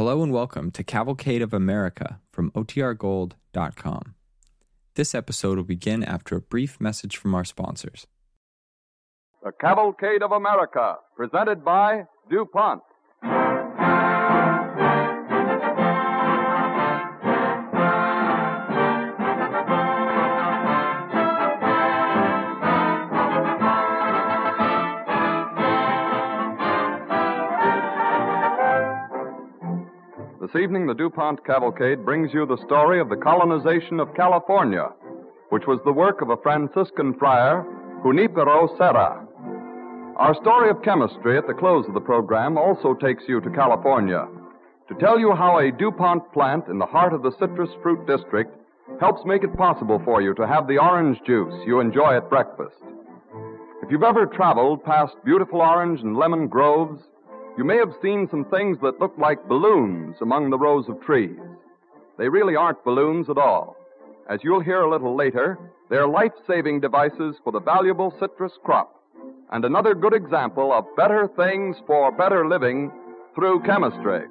Hello and welcome to Cavalcade of America from OTRGold.com. This episode will begin after a brief message from our sponsors. The Cavalcade of America, presented by DuPont. Evening, the DuPont Cavalcade brings you the story of the colonization of California, which was the work of a Franciscan friar, Junipero Serra. Our story of chemistry at the close of the program also takes you to California to tell you how a DuPont plant in the heart of the citrus fruit district helps make it possible for you to have the orange juice you enjoy at breakfast. If you've ever traveled past beautiful orange and lemon groves, you may have seen some things that look like balloons among the rows of trees. They really aren't balloons at all. As you'll hear a little later, they're life saving devices for the valuable citrus crop, and another good example of better things for better living through chemistry.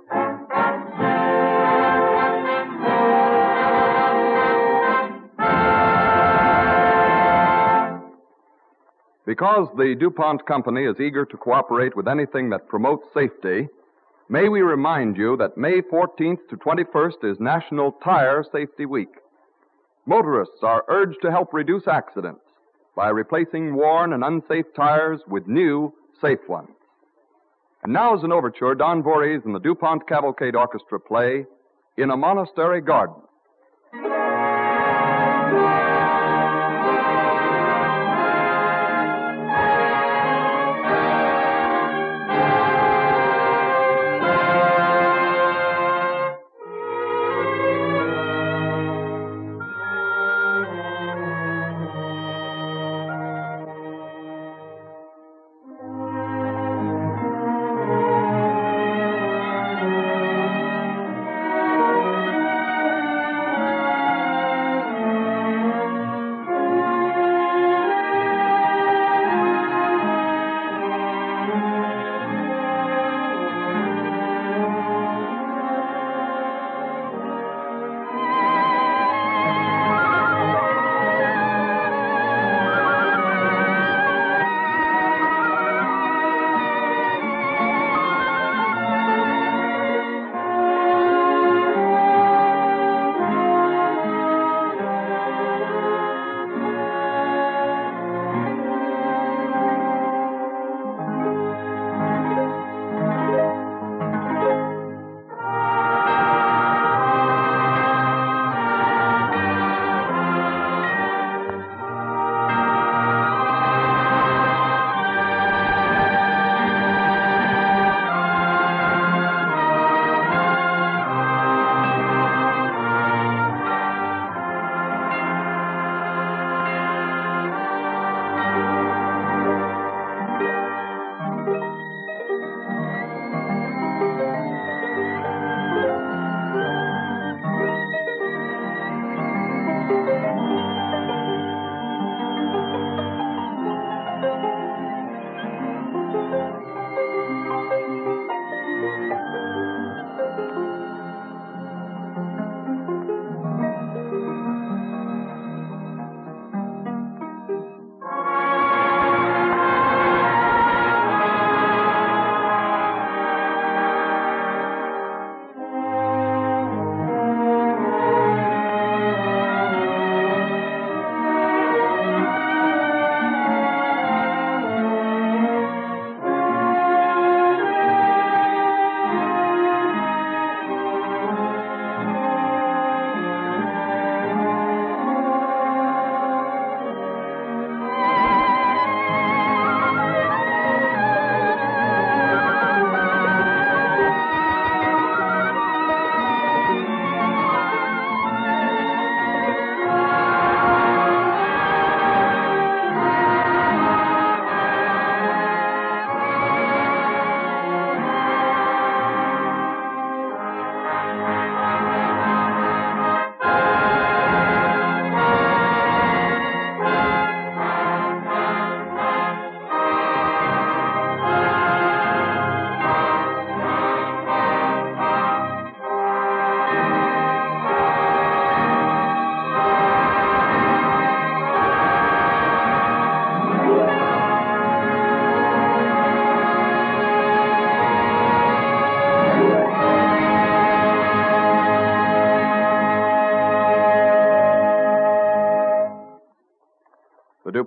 Because the DuPont Company is eager to cooperate with anything that promotes safety, may we remind you that May 14th to 21st is National Tire Safety Week. Motorists are urged to help reduce accidents by replacing worn and unsafe tires with new, safe ones. And now, as an overture, Don Voorhees and the DuPont Cavalcade Orchestra play In a Monastery Garden.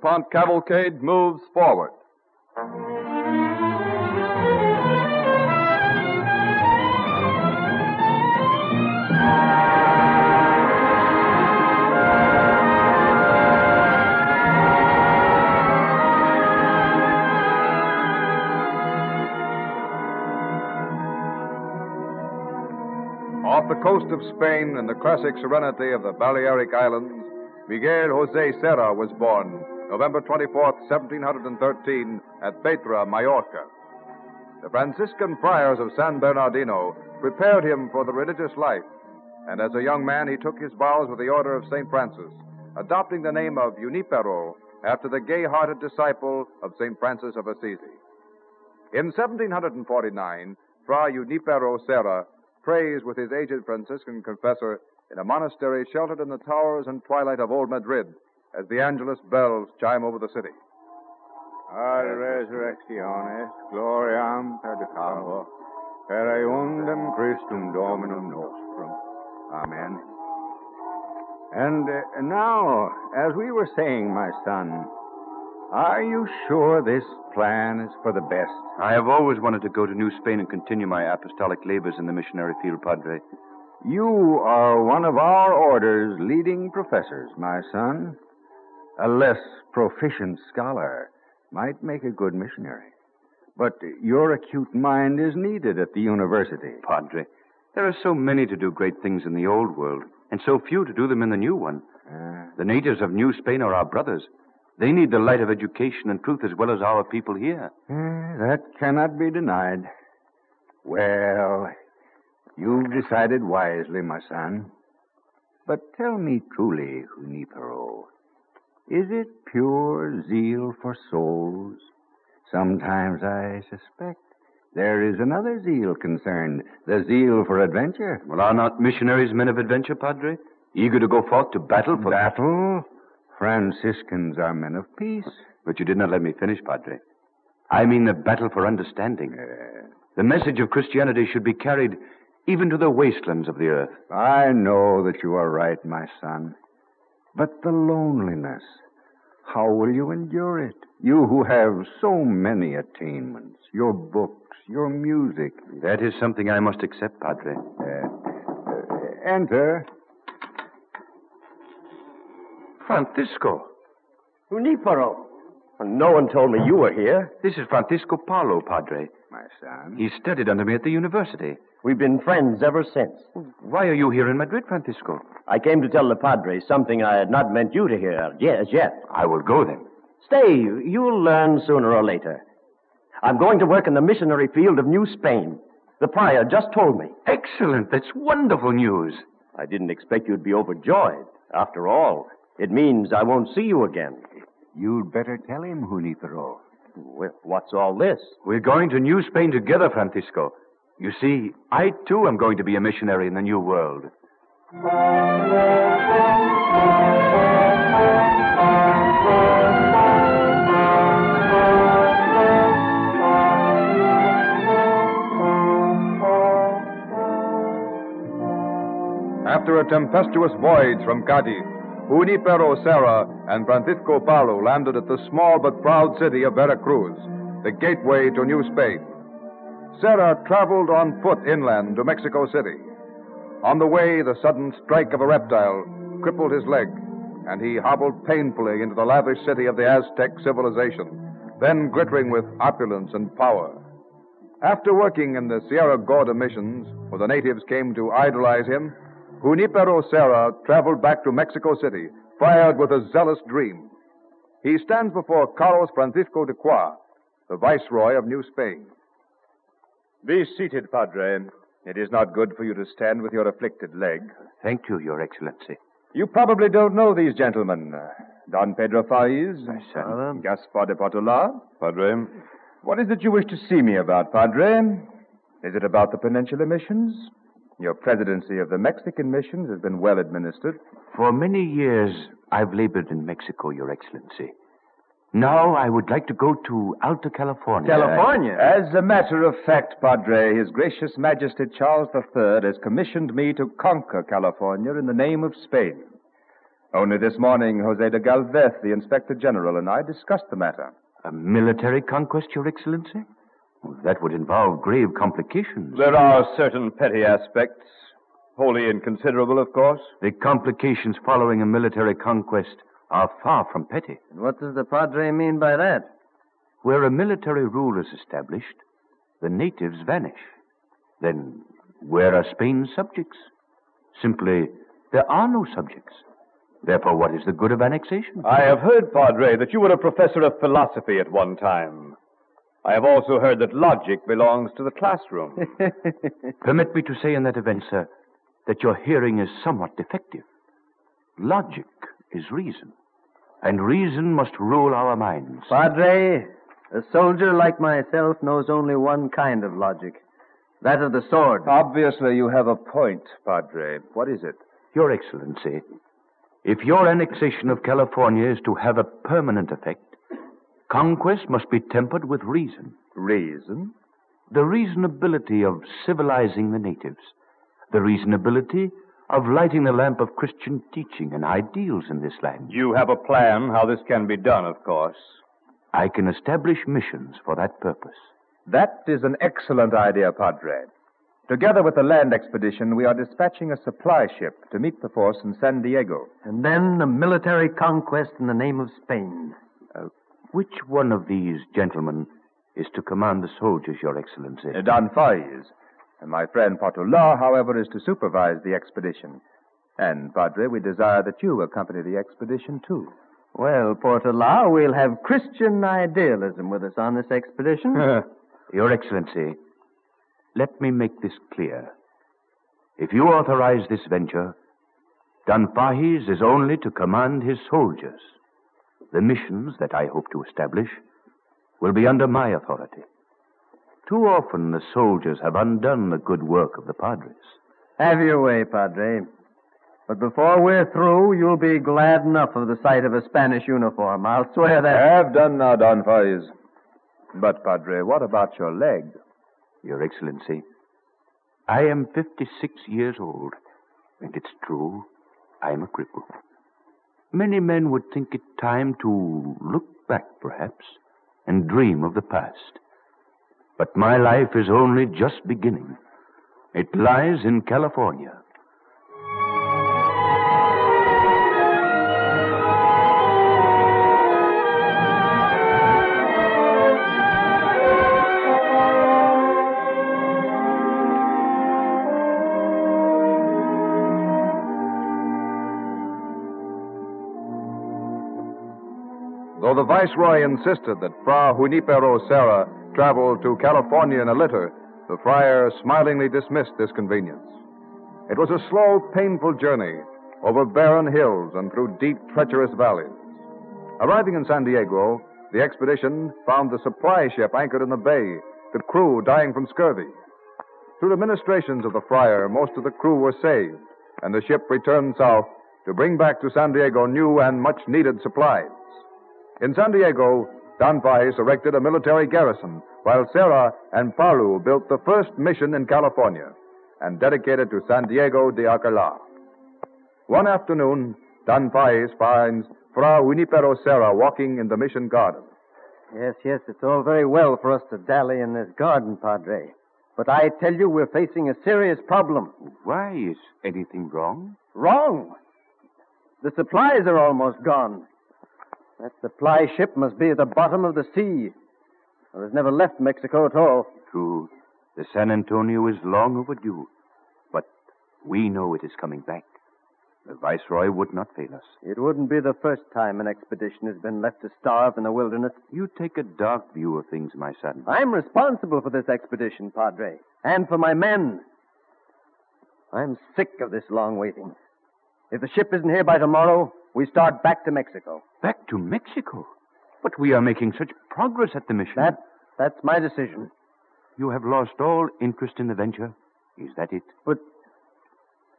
DuPont cavalcade moves forward. Off the coast of Spain, in the classic serenity of the Balearic Islands, Miguel Jose Serra was born November 24, 1713, at Petra, Majorca. The Franciscan friars of San Bernardino prepared him for the religious life, and as a young man he took his vows with the Order of St. Francis, adopting the name of Junipero after the gay hearted disciple of St. Francis of Assisi. In 1749, Fra Junipero Serra prays with his aged Franciscan confessor in a monastery sheltered in the towers and twilight of old Madrid as the Angelus bells chime over the city. Ad resurrectionis gloriam perducamur, per eundem Christum Dominum nostrum. Amen. And uh, now, as we were saying, my son, are you sure this plan is for the best? I have always wanted to go to New Spain and continue my apostolic labors in the missionary field, Padre. You are one of our order's leading professors, my son. A less proficient scholar might make a good missionary. But your acute mind is needed at the university. Padre, there are so many to do great things in the old world, and so few to do them in the new one. Uh, The natives of New Spain are our brothers. They need the light of education and truth as well as our people here. eh, that cannot be denied. Well, you've decided wisely, my son. But tell me truly, Junipero, is it pure zeal for souls? Sometimes I suspect there is another zeal concerned, the zeal for adventure. Well, are not missionaries men of adventure, Padre? Eager to go forth to battle for Battle? Franciscans are men of peace. But you did not let me finish, Padre. I mean the battle for understanding. Uh. The message of Christianity should be carried even to the wastelands of the earth. I know that you are right, my son. But the loneliness, how will you endure it? You who have so many attainments, your books, your music. That is something I must accept, Padre. Uh, uh, enter. Francisco. Junipero. No one told me you were here. This is Francisco Paulo, Padre. My son. He studied under me at the university. We've been friends ever since. Why are you here in Madrid, Francisco? I came to tell the Padre something I had not meant you to hear yes, as yet. I will go then. Stay. You'll learn sooner or later. I'm going to work in the missionary field of New Spain. The prior just told me. Excellent. That's wonderful news. I didn't expect you'd be overjoyed. After all, it means I won't see you again. You'd better tell him, Junipero. Well, what's all this? We're going to New Spain together, Francisco. You see, I too am going to be a missionary in the New World. After a tempestuous voyage from Cadiz, Junipero Serra and Francisco Paulo landed at the small but proud city of Veracruz, the gateway to New Spain. Serra traveled on foot inland to Mexico City. On the way, the sudden strike of a reptile crippled his leg, and he hobbled painfully into the lavish city of the Aztec civilization, then glittering with opulence and power. After working in the Sierra Gorda missions, where the natives came to idolize him, Junipero Serra traveled back to Mexico City, fired with a zealous dream. He stands before Carlos Francisco de Croix, the Viceroy of New Spain. Be seated, Padre. It is not good for you to stand with your afflicted leg. Thank you, Your Excellency. You probably don't know these gentlemen. Don Pedro Fages, son. Gaspar de Portola. Padre. What is it you wish to see me about, Padre? Is it about the Peninsular missions? Your presidency of the Mexican missions has been well administered. For many years, I've labored in Mexico, Your Excellency. Now I would like to go to Alta California. California? As a matter of fact, Padre, His Gracious Majesty Charles III has commissioned me to conquer California in the name of Spain. Only this morning, Jose de Galvez, the Inspector General, and I discussed the matter. A military conquest, Your Excellency? Well, that would involve grave complications. There are certain petty aspects, wholly inconsiderable, of course. The complications following a military conquest are far from petty. And what does the Padre mean by that? Where a military rule is established, the natives vanish. Then, where are Spain's subjects? Simply, there are no subjects. Therefore, what is the good of annexation? I have heard, Padre, that you were a professor of philosophy at one time. I have also heard that logic belongs to the classroom. Permit me to say in that event, sir, that your hearing is somewhat defective. Logic is reason, and reason must rule our minds. Padre, a soldier like myself knows only one kind of logic that of the sword. Obviously, you have a point, Padre. What is it? Your Excellency, if your annexation of California is to have a permanent effect, conquest must be tempered with reason. Reason? The reasonability of civilizing the natives, the reasonability of lighting the lamp of Christian teaching and ideals in this land. You have a plan how this can be done, of course. I can establish missions for that purpose. That is an excellent idea, Padre. Together with the land expedition, we are dispatching a supply ship to meet the force in San Diego. And then a military conquest in the name of Spain. Which one of these gentlemen is to command the soldiers, Your Excellency? Eh, Don Fages. And my friend Portola, however, is to supervise the expedition. And, Padre, we desire that you accompany the expedition, too. Well, Portola, we'll have Christian idealism with us on this expedition. Your Excellency, let me make this clear. If you authorize this venture, Don Fages is only to command his soldiers. The missions that I hope to establish will be under my authority. Too often the soldiers have undone the good work of the padres. Have your way, Padre. But before we're through, you'll be glad enough of the sight of a Spanish uniform. I'll swear that. I have done now, Don Fages. But, Padre, what about your leg? Your Excellency, I am 56 years old, and it's true, I'm a cripple. Many men would think it time to look back, perhaps, and dream of the past. But my life is only just beginning. It lies in California. The Viceroy insisted that Fra Junipero Serra travel to California in a litter, the friar smilingly dismissed this convenience. It was a slow, painful journey over barren hills and through deep, treacherous valleys. Arriving in San Diego, the expedition found the supply ship anchored in the bay, the crew dying from scurvy. Through the ministrations of the friar, most of the crew were saved, and the ship returned south to bring back to San Diego new and much needed supplies. In San Diego, Don Fages erected a military garrison, while Serra and Palou built the first mission in California and dedicated to San Diego de Alcala. One afternoon, Don Fages finds Fra Junipero Serra walking in the mission garden. Yes, yes, it's all very well for us to dally in this garden, Padre. But I tell you, we're facing a serious problem. Why is anything wrong? Wrong. The supplies are almost gone. That supply ship must be at the bottom of the sea. Or has never left Mexico at all. True. The San Antonio is long overdue. But we know it is coming back. The Viceroy would not fail us. It wouldn't be the first time an expedition has been left to starve in the wilderness. You take a dark view of things, my son. I'm responsible for this expedition, Padre, and for my men. I'm sick of this long waiting. If the ship isn't here by tomorrow, we start back to Mexico. Back to Mexico? But we are making such progress at the mission. That, that's my decision. You have lost all interest in the venture? Is that it? But,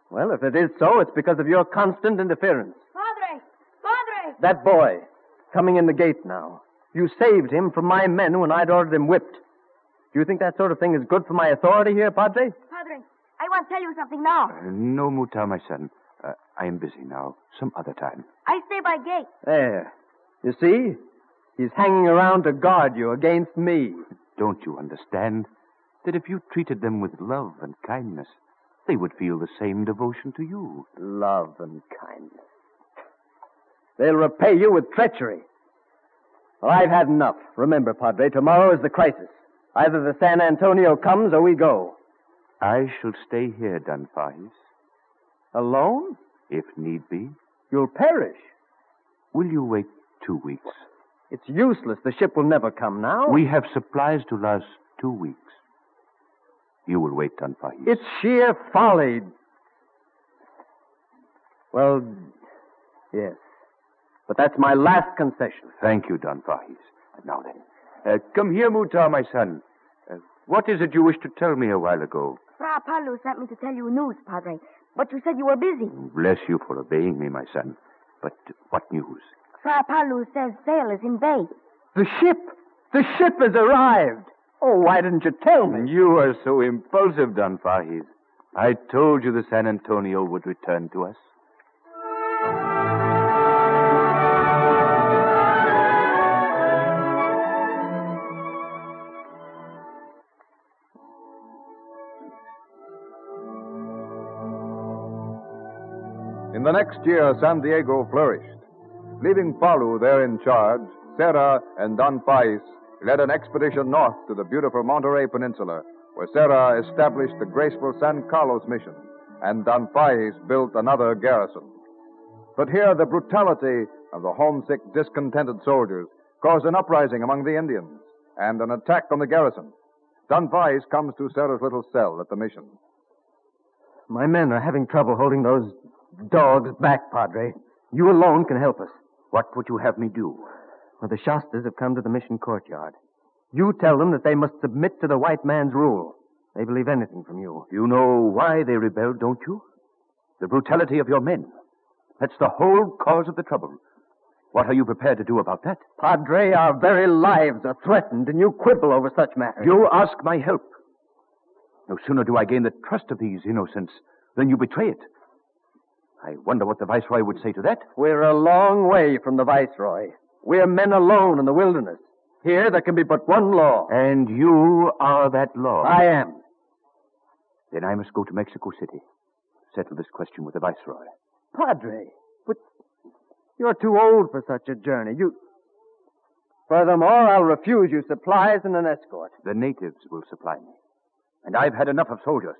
well, if it is so, it's because of your constant interference. Padre! Padre! That boy, coming in the gate now. You saved him from my men when I'd ordered him whipped. Do you think that sort of thing is good for my authority here, Padre? Padre, I want to tell you something now. Uh, no, Muta, my son. Uh, I am busy now. Some other time. I stay by gate. There. You see? He's hanging around to guard you against me. Don't you understand that if you treated them with love and kindness, they would feel the same devotion to you? Love and kindness. They'll repay you with treachery. Well, I've had enough. Remember, Padre, tomorrow is the crisis. Either the San Antonio comes or we go. I shall stay here, Don Fages. Alone? If need be. You'll perish. Will you wait two weeks? It's useless. The ship will never come now. We have supplies to last two weeks. You will wait, Don Fages. It's sheer folly. Well, yes. But that's my last concession. Thank you, Don Fages. Now then, uh, come here, Mutar, my son. Uh, what is it you wished to tell me a while ago? Fra Paolo sent me to tell you news, Padre. But you said you were busy. Oh, bless you for obeying me, my son. But what news? Fra Paolo says sail is in bay. The ship! The ship has arrived! Oh, why didn't you tell me? You are so impulsive, Don Fages. I told you the San Antonio would return to us. In the next year, San Diego flourished. Leaving Palou there in charge, Serra and Don Fages led an expedition north to the beautiful Monterey Peninsula, where Serra established the graceful San Carlos mission, and Don Fages built another garrison. But here, the brutality of the homesick, discontented soldiers caused an uprising among the Indians and an attack on the garrison. Don Fages comes to Serra's little cell at the mission. My men are having trouble holding those dogs back, Padre. You alone can help us. What would you have me do? Well, the Shastas have come to the mission courtyard. You tell them that they must submit to the white man's rule. They believe anything from you. You know why they rebelled, don't you? The brutality of your men. That's the whole cause of the trouble. What are you prepared to do about that? Padre, our very lives are threatened, and you quibble over such matters. You ask my help. No sooner do I gain the trust of these innocents than you betray it. I wonder what the Viceroy would say to that. We're a long way from the Viceroy. We're men alone in the wilderness. Here there can be but one law. And you are that law. I am. Then I must go to Mexico City. Settle this question with the Viceroy. Padre, but you're too old for such a journey. You. Furthermore, I'll refuse you supplies and an escort. The natives will supply me. And I've had enough of soldiers.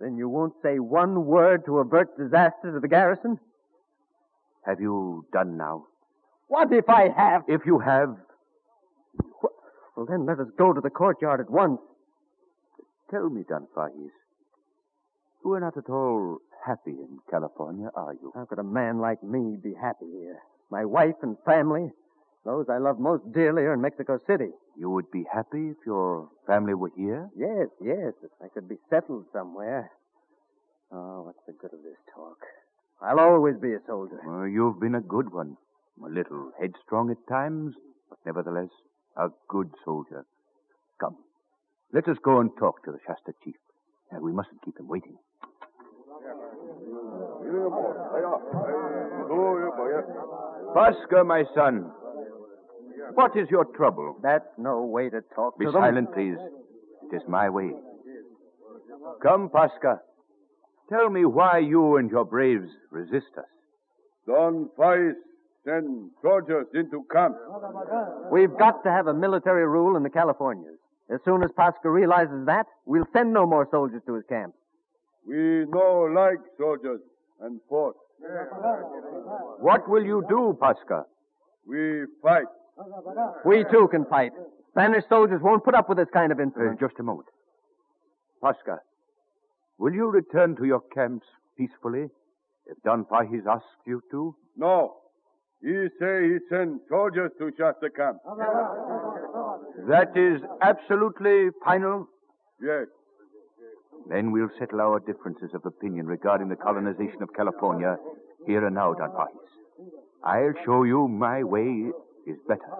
Then you won't say one word to avert disaster to the garrison? Have you done now? What if I have? If you have, Well, then let us go to the courtyard at once. tell me, Don Fages. You are not at all happy in California, are you? How could a man like me be happy here? My wife and family, those I love most dearly, are in Mexico City. You would be happy if your family were here? Yes, yes, if I could be settled somewhere. Oh, what's the good of this talk? I'll always be a soldier. Well, you've been a good one. A little headstrong at times, but nevertheless, a good soldier. Come, let us go and talk to the Shasta chief. Uh, we mustn't keep him waiting. Pasca, my son. What is your trouble? That's no way to talk Be to them. silent, please. It is my way. Come, Pasca. Tell me why you and your braves resist us. Don Fages send soldiers into camp. We've got to have a military rule in the Californias. As soon as Pasca realizes that, we'll send no more soldiers to his camp. We no like soldiers and force. What will you do, Pasca? We fight. We too can fight. Spanish soldiers won't put up with this kind of Uh, insolence. just a moment. Pasca, will you return to your camps peacefully if Don Fages asks you to? No. He say he send soldiers to Shasta camp. That is absolutely final? Yes. Then we'll settle our differences of opinion regarding the colonization of California here and now, Don Fages. I'll show you my way is better.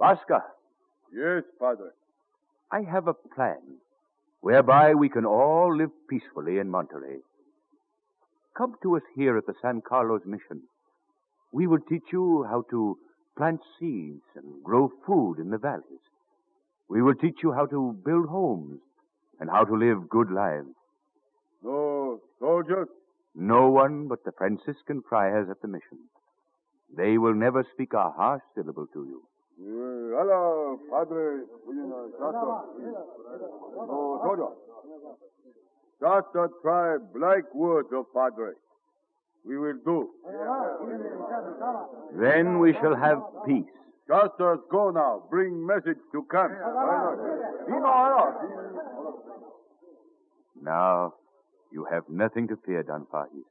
Pasca, Yes, Padre. I have a plan whereby we can all live peacefully in Monterey. come to us here at the San Carlos Mission. We will teach you how to plant seeds and grow food in the valleys. We will teach you how to build homes and how to live good lives. No soldiers? No one but the Franciscan friars at the mission. They will never speak a harsh syllable to you. Hola, Padre. Soldier. Just a tribe like words of Padre. We will do. Then we shall have peace. Justus, go now. Bring message to camp. Now, you have nothing to fear, Don Fages.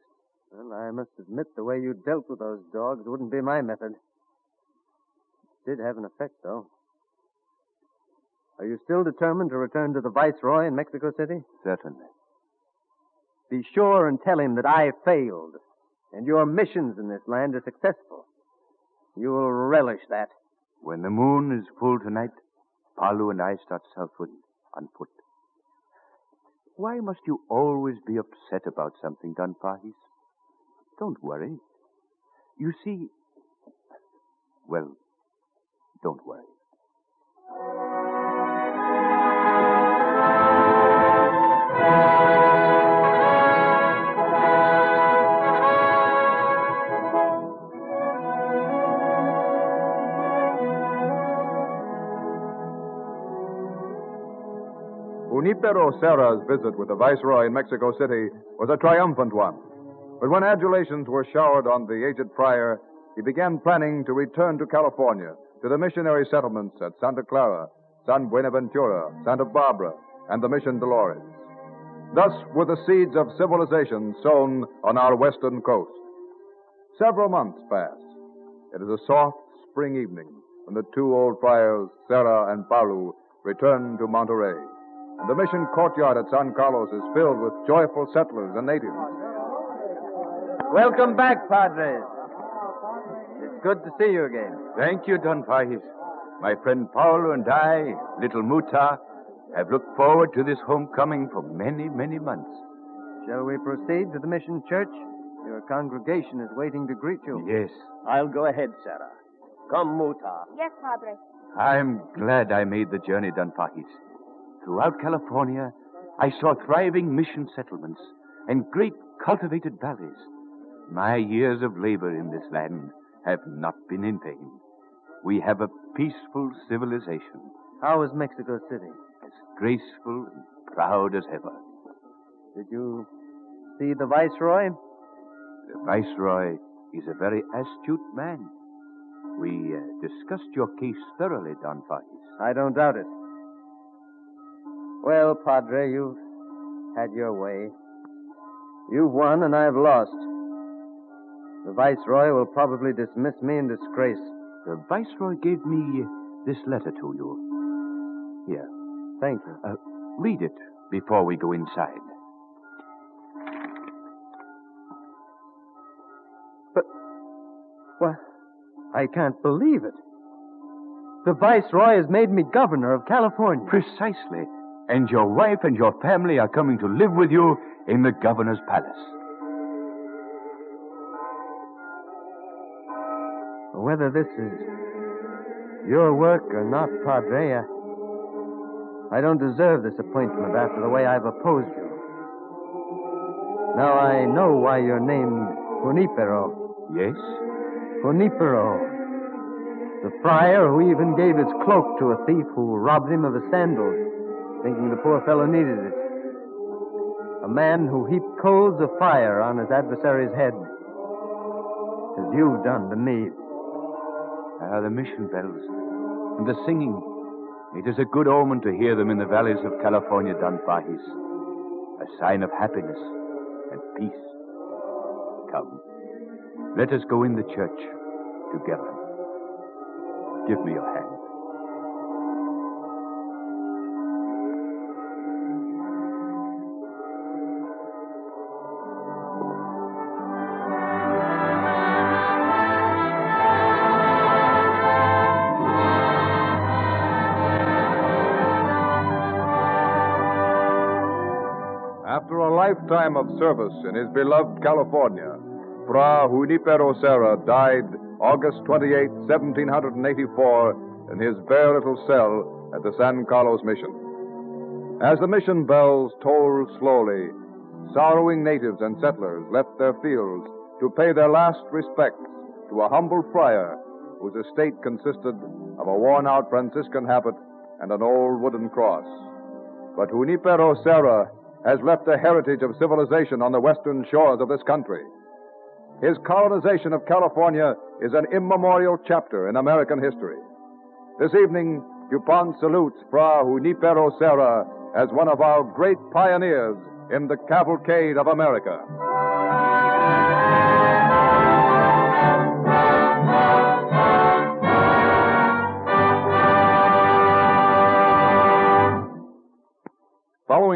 Well, I must admit the way you dealt with those dogs wouldn't be my method. It did have an effect, though. Are you still determined to return to the Viceroy in Mexico City? Certainly. Be sure and tell him that I failed, and your missions in this land are successful. You will relish that. When the moon is full tonight, Palou and I start southward on foot. Why must you always be upset about something, Don Fages? Don't worry. You see, well, don't worry. Junipero Serra's visit with the Viceroy in Mexico City was a triumphant one. But when adulations were showered on the aged friar, he began planning to return to California, to the missionary settlements at Santa Clara, San Buenaventura, Santa Barbara, and the Mission Dolores. Thus were the seeds of civilization sown on our western coast. Several months pass. It is a soft spring evening when the two old friars, Serra and Palou, return to Monterey. And the mission courtyard at San Carlos is filled with joyful settlers and natives. Welcome back, Padres. It's good to see you again. Thank you, Don Fages. My friend Paulo and I, little Muta, have looked forward to this homecoming for many, many months. Shall we proceed to the mission church? Your congregation is waiting to greet you. Yes, I'll go ahead, Serra. Come, Muta. Yes, Padre. I'm glad I made the journey, Don Fages. Throughout California, I saw thriving mission settlements and great cultivated valleys. My years of labor in this land have not been in vain. We have a peaceful civilization, How is Mexico City? as graceful and proud as ever. Did you see the Viceroy? The Viceroy is a very astute man. We uh, discussed your case thoroughly, Don Fages. I don't doubt it. Well, Padre, you've had your way. You've won and I've lost. The Viceroy will probably dismiss me in disgrace. The Viceroy gave me this letter to you. Here, Thank you. uh, read it before we go inside. But. Well, I can't believe it. The Viceroy has made me governor of California. Precisely. And your wife and your family are coming to live with you in the governor's palace. Whether this is your work or not, Padre, I, I don't deserve this appointment after the way I've opposed you. Now I know why you're named Junipero. Yes? Junipero. The friar who even gave his cloak to a thief who robbed him of his sandals, thinking the poor fellow needed it. A man who heaped coals of fire on his adversary's head, as you've done to me. Ah, the mission bells and the singing. It is a good omen to hear them in the valleys of California, Don. A sign of happiness and peace. Come, let us go in the church together. Give me your hand. After a lifetime of service in his beloved California, Fra Junipero Serra died August 28, 1784, in his bare little cell at the San Carlos Mission. As the mission bells tolled slowly, sorrowing natives and settlers left their fields to pay their last respects to a humble friar whose estate consisted of a worn out Franciscan habit and an old wooden cross. But Junipero Serra has left a heritage of civilization on the western shores of this country. His colonization of California is an immemorial chapter in American history. This evening, DuPont salutes Fra Junipero Serra as one of our great pioneers in the cavalcade of America.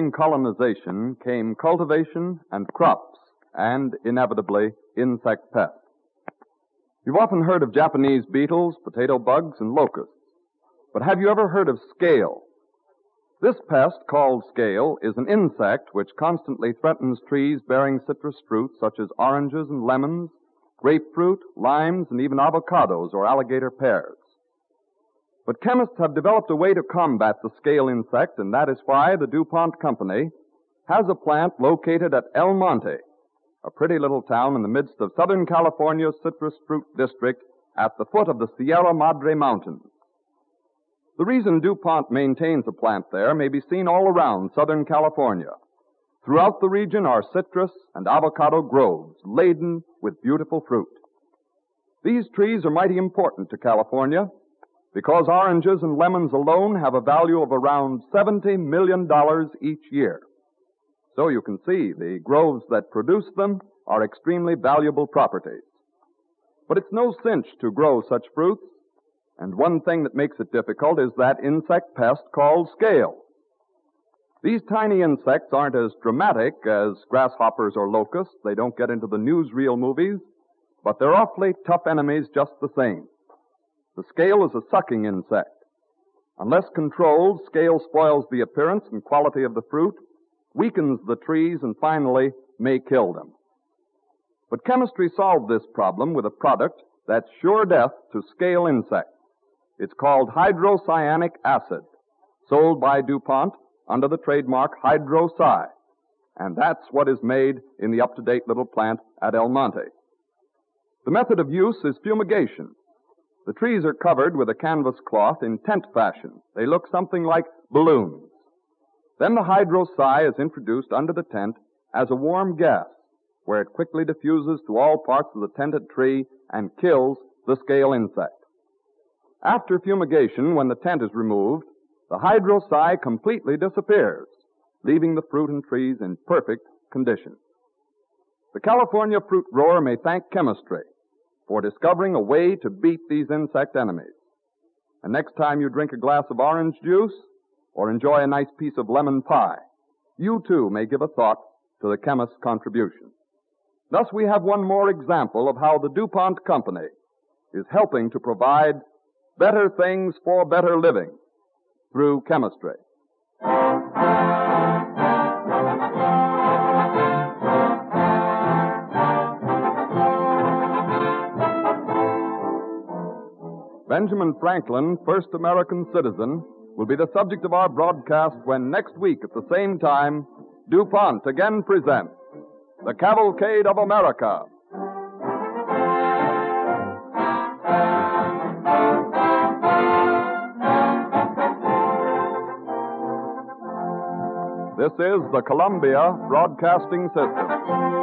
Following colonization came cultivation and crops, and inevitably insect pests. You've often heard of Japanese beetles, potato bugs, and locusts. But have you ever heard of scale? This pest, called scale, is an insect which constantly threatens trees bearing citrus fruit such as oranges and lemons, grapefruit, limes, and even avocados or alligator pears. But chemists have developed a way to combat the scale insect, and that is why the DuPont Company has a plant located at El Monte, a pretty little town in the midst of Southern California's citrus fruit district at the foot of the Sierra Madre Mountains. The reason DuPont maintains a plant there may be seen all around Southern California. Throughout the region are citrus and avocado groves laden with beautiful fruit. These trees are mighty important to California because oranges and lemons alone have a value of around $70 million each year. So you can see the groves that produce them are extremely valuable properties. But it's no cinch to grow such fruits, and one thing that makes it difficult is that insect pest called scale. These tiny insects aren't as dramatic as grasshoppers or locusts. They don't get into the newsreel movies, but they're awfully tough enemies just the same. The scale is a sucking insect. Unless controlled, scale spoils the appearance and quality of the fruit, weakens the trees, and finally may kill them. But chemistry solved this problem with a product that's sure death to scale insects. It's called hydrocyanic acid, sold by DuPont under the trademark Hydrocy. And that's what is made in the up-to-date little plant at El Monte. The method of use is fumigation. The trees are covered with a canvas cloth in tent fashion. They look something like balloons. Then the hydrocy is introduced under the tent as a warm gas, where it quickly diffuses to all parts of the tented tree and kills the scale insect. After fumigation, when the tent is removed, the hydrocy completely disappears, leaving the fruit and trees in perfect condition. The California fruit grower may thank chemistry for discovering a way to beat these insect enemies. And next time you drink a glass of orange juice or enjoy a nice piece of lemon pie, you too may give a thought to the chemist's contribution. Thus we have one more example of how the DuPont Company is helping to provide better things for better living through chemistry. Benjamin Franklin, first American citizen, will be the subject of our broadcast when next week at the same time, DuPont again presents The Cavalcade of America. This is the Columbia Broadcasting System.